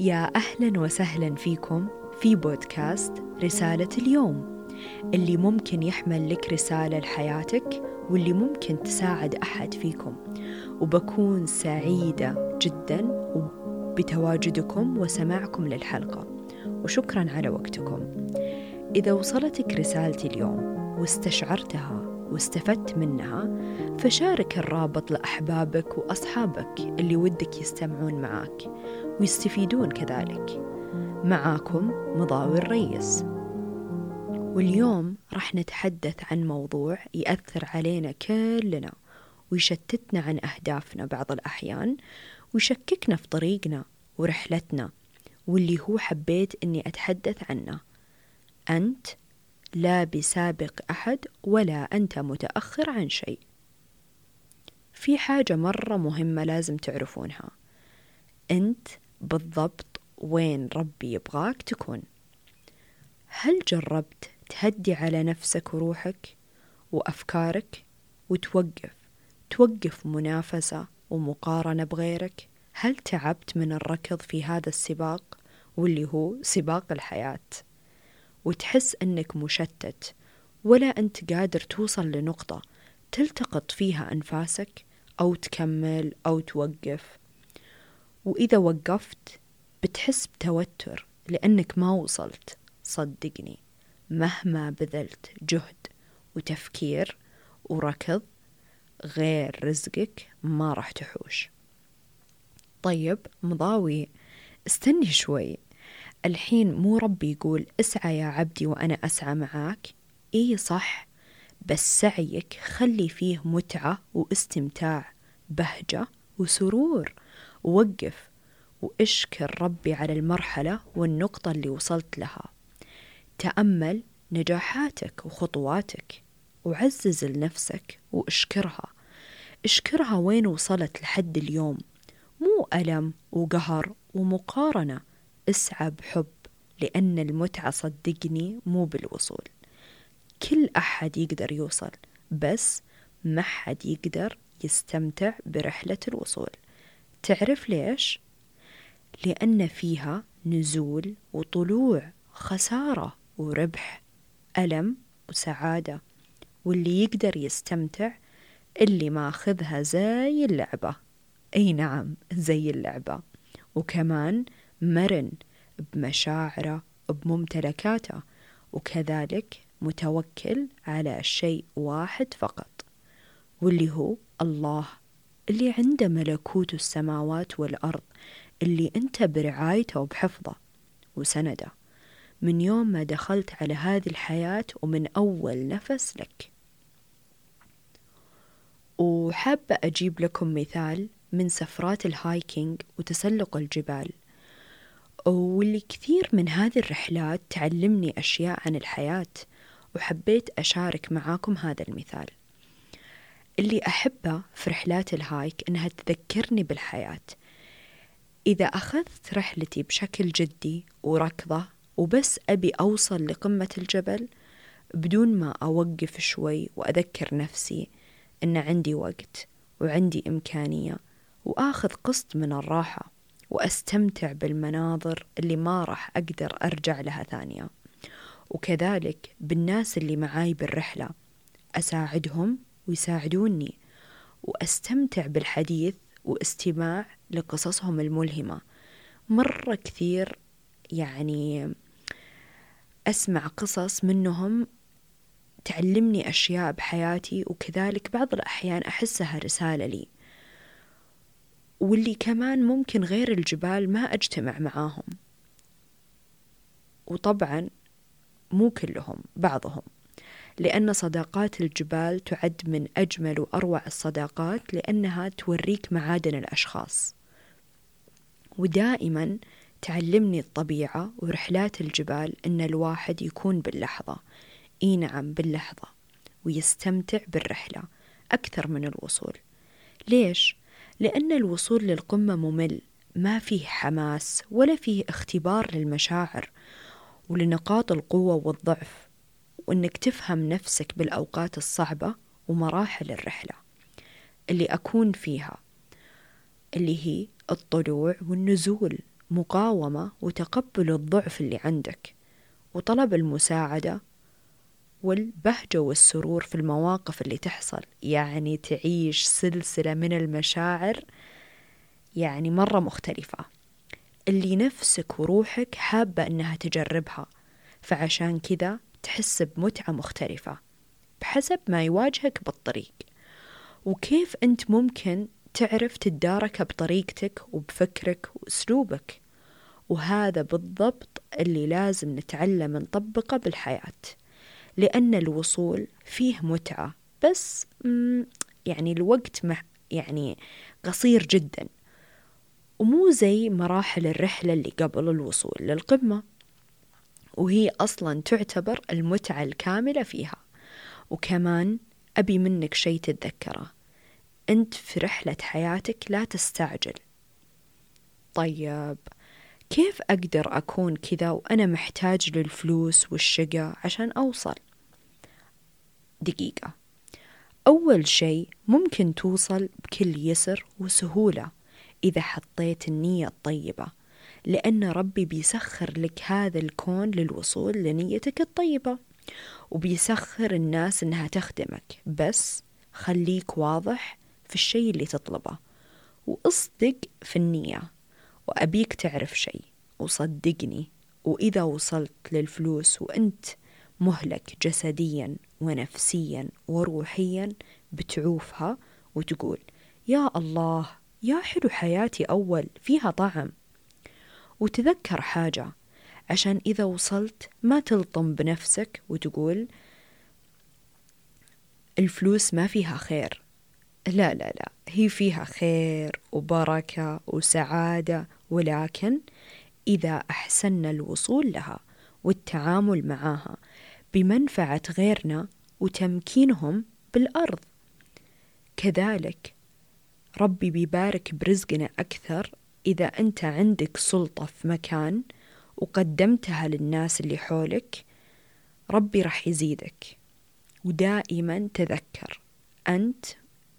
يا أهلا وسهلا فيكم في بودكاست رسالة اليوم. اللي ممكن يحمل لك رسالة لحياتك واللي ممكن تساعد أحد فيكم. وبكون سعيدة جدا بتواجدكم وسماعكم للحلقة. وشكرا على وقتكم. إذا وصلتك رسالتي اليوم واستشعرتها واستفدت منها فشارك الرابط لأحبابك وأصحابك اللي ودك يستمعون معاك ويستفيدون كذلك. معاكم مضاوي الريس واليوم راح نتحدث عن موضوع يأثر علينا كلنا ويشتتنا عن أهدافنا بعض الأحيان ويشككنا في طريقنا ورحلتنا واللي هو حبيت أني أتحدث عنه. أنت لا بسابق أحد ولا أنت متأخر عن شيء. في حاجة مرة مهمة لازم تعرفونها. أنت بالضبط وين ربي يبغاك تكون. هل جربت تهدي على نفسك وروحك وأفكارك وتوقف توقف منافسة ومقارنة بغيرك؟ هل تعبت من الركض في هذا السباق واللي هو سباق الحياة؟ وتحس أنك مشتت ولا أنت قادر توصل لنقطة تلتقط فيها أنفاسك أو تكمل أو توقف وإذا وقفت بتحس بتوتر لأنك ما وصلت. صدقني مهما بذلت جهد وتفكير وركض غير رزقك ما راح تحوش. طيب مضاوي استني شوي. الحين مو ربي يقول اسعى يا عبدي وأنا أسعى معاك. إيه صح بس سعيك خلي فيه متعة واستمتاع بهجة وسرور. ووقف واشكر ربي على المرحلة والنقطة اللي وصلت لها. تأمل نجاحاتك وخطواتك وعزز لنفسك وإشكرها. إشكرها وين وصلت لحد اليوم؟ مو ألم وقهر ومقارنة. اسعى بحب لأن المتعة صدقني مو بالوصول. كل أحد يقدر يوصل بس ما حد يقدر يستمتع برحلة الوصول. تعرف ليش؟ لأن فيها نزول وطلوع خسارة وربح ألم وسعادة. واللي يقدر يستمتع اللي ماخذها زي اللعبة. أي نعم زي اللعبة. وكمان مرن بمشاعره بممتلكاته. وكذلك متوكل على شيء واحد فقط واللي هو الله. اللي عنده ملكوت السماوات والأرض اللي أنت برعايته وبحفظه وسنده. من يوم ما دخلت على هذه الحياة ومن أول نفس لك. وحابة أجيب لكم مثال من سفرات ال hiking وتسلق الجبال. واللي كثير من هذه الرحلات تعلمني أشياء عن الحياة وحبيت أشارك معاكم هذا المثال. اللي أحبه في رحلات ال hike إنها تذكرني بالحياة. إذا أخذت رحلتي بشكل جدي وركضة وبس أبي أوصل لقمة الجبل بدون ما أوقف شوي وأذكر نفسي إن عندي وقت وعندي إمكانية وآخذ قسط من الراحة وأستمتع بالمناظر اللي ما راح أقدر أرجع لها ثانية. وكذلك بالناس اللي معاي بالرحلة أساعدهم ويساعدوني وأستمتع بالحديث واستماع لقصصهم الملهمة. مرة كثير يعني أسمع قصص منهم تعلمني أشياء بحياتي وكذلك بعض الأحيان أحسها رسالة لي. واللي كمان ممكن غير الجبال ما أجتمع معاهم. وطبعا مو كلهم بعضهم. لأن صداقات الجبال تعد من أجمل وأروع الصداقات لأنها توريك معادن الأشخاص. ودائما تعلمني الطبيعة ورحلات الجبال أن الواحد يكون باللحظة. إي نعم باللحظة ويستمتع بالرحلة أكثر من الوصول. ليش؟ لأن الوصول للقمة ممل ما فيه حماس ولا فيه اختبار للمشاعر ولنقاط القوة والضعف. وإنك تفهم نفسك بالأوقات الصعبة ومراحل الرحلة اللي أكون فيها اللي هي الطلوع والنزول مقاومة وتقبل الضعف اللي عندك وطلب المساعدة والبهجة والسرور في المواقف اللي تحصل. يعني تعيش سلسلة من المشاعر يعني مرة مختلفة. اللي نفسك وروحك حابة إنها تجربها فعشان كذا تحس بمتعة مختلفة بحسب ما يواجهك بالطريق. وكيف أنت ممكن تعرف تتدارك بطريقتك وبفكرك وأسلوبك. وهذا بالضبط اللي لازم نتعلم نطبقه بالحياة. لأن الوصول فيه متعة بس يعني الوقت مح يعني قصير جدا. ومو زي مراحل الرحلة اللي قبل الوصول للقمة. وهي أصلا تعتبر المتعة الكاملة فيها. وكمان أبي منك شي تتذكره. أنت في رحلة حياتك لا تستعجل. طيب كيف أقدر أكون كذا وأنا محتاج للفلوس والشقة عشان أوصل؟ دقيقة. أول شيء ممكن توصل بكل يسر وسهولة إذا حطيت النية الطيبة. لأن ربي بيسخر لك هذا الكون للوصول لنيتك الطيبة وبيسخر الناس إنها تخدمك. بس خليك واضح في الشيء اللي تطلبه وأصدق في النية وأبيك تعرف شيء وصدقني. وإذا وصلت للفلوس وأنت مهلك جسديا ونفسيا وروحيا بتعوفها وتقول يا الله يا حلو حياتي أول فيها طعم. وتذكر حاجة. عشان إذا وصلت ما تلطم بنفسك وتقول الفلوس ما فيها خير. لا لا لا هي فيها خير وبركة وسعادة ولكن إذا أحسنا الوصول لها والتعامل معها بمنفعة غيرنا وتمكينهم بالأرض. كذلك ربي بيبارك برزقنا أكثر إذا أنت عندك سلطة في مكان وقدمتها للناس اللي حولك ربي رح يزيدك. ودائما تذكر أنت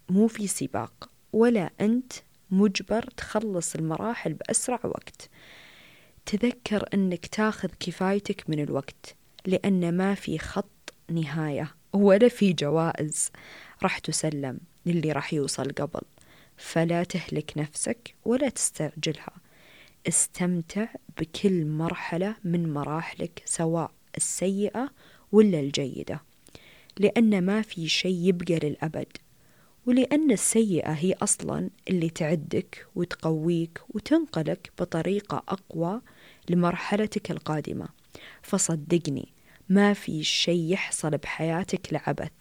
مو في سباق ولا أنت مجبر تخلص المراحل بأسرع وقت. تذكر أنك تاخذ كفايتك من الوقت لأن ما في خط نهاية ولا في جوائز راح تسلم للي راح يوصل قبل. فلا تهلك نفسك ولا تستعجلها. استمتع بكل مرحلة من مراحلك سواء السيئة ولا الجيدة لأن ما في شيء يبقى للأبد ولأن السيئة هي أصلا اللي تعدك وتقويك وتنقلك بطريقة أقوى لمرحلتك القادمة. فصدقني ما في شيء يحصل بحياتك لعبث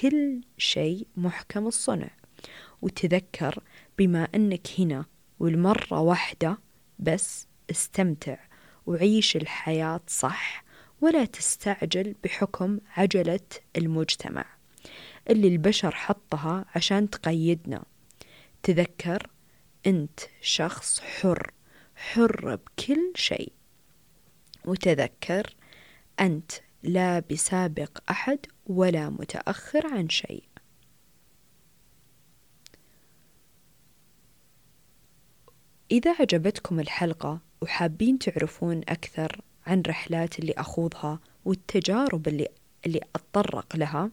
كل شيء محكم الصنع. وتذكر بما أنك هنا والمرة واحدة بس استمتع وعيش الحياة صح ولا تستعجل بحكم عجلة المجتمع اللي البشر حطها عشان تقيدنا. تذكر أنت شخص حر حر بكل شيء. وتذكر أنت لا بسابق أحد ولا متأخر عن شيء. إذا عجبتكم الحلقة وحابين تعرفون أكثر عن رحلات اللي أخوضها والتجارب اللي, اللي أتطرق لها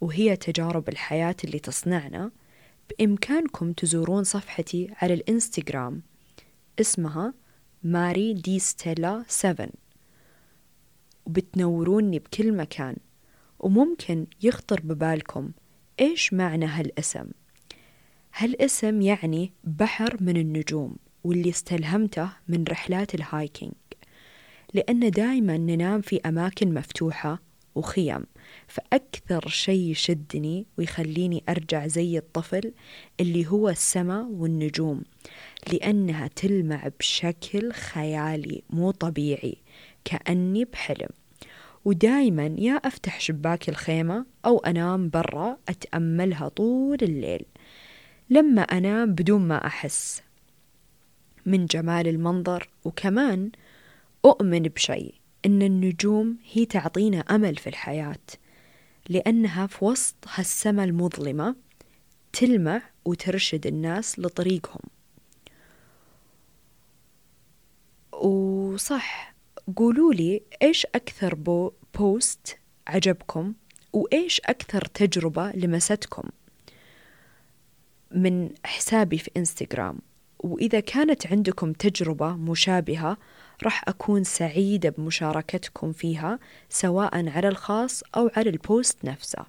وهي تجارب الحياة اللي تصنعنا بإمكانكم تزورون صفحتي على الإنستغرام اسمها ماري دي ستيلا 7 وبتنوروني بكل مكان وممكن يخطر ببالكم إيش معنى هالاسم. هالاسم يعني بحر من النجوم واللي استلهمته من رحلات الهايكينج. لأن دائما ننام في أماكن مفتوحة وخيم فأكثر شيء يشدني ويخليني أرجع زي الطفل اللي هو السماء والنجوم لأنها تلمع بشكل خيالي مو طبيعي كأني بحلم. ودايما يا أفتح شباك الخيمة أو أنام برا أتأملها طول الليل. لما أنام بدون ما أحس. من جمال المنظر وكمان أؤمن بشيء إن النجوم هي تعطينا أمل في الحياة لأنها في وسط هالسما المظلمة تلمع وترشد الناس لطريقهم. وصح قولوا لي إيش أكثر بو post عجبكم وإيش أكثر تجربة لمستكم؟ من حسابي في إنستغرام وإذا كانت عندكم تجربة مشابهة راح أكون سعيدة بمشاركتكم فيها سواء على الخاص أو على البوست نفسه.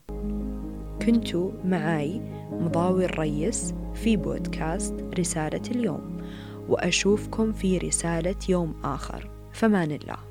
كنتوا معاي مضاوي الريس في بودكاست رسالة اليوم وأشوفكم في رسالة يوم آخر. فمان الله.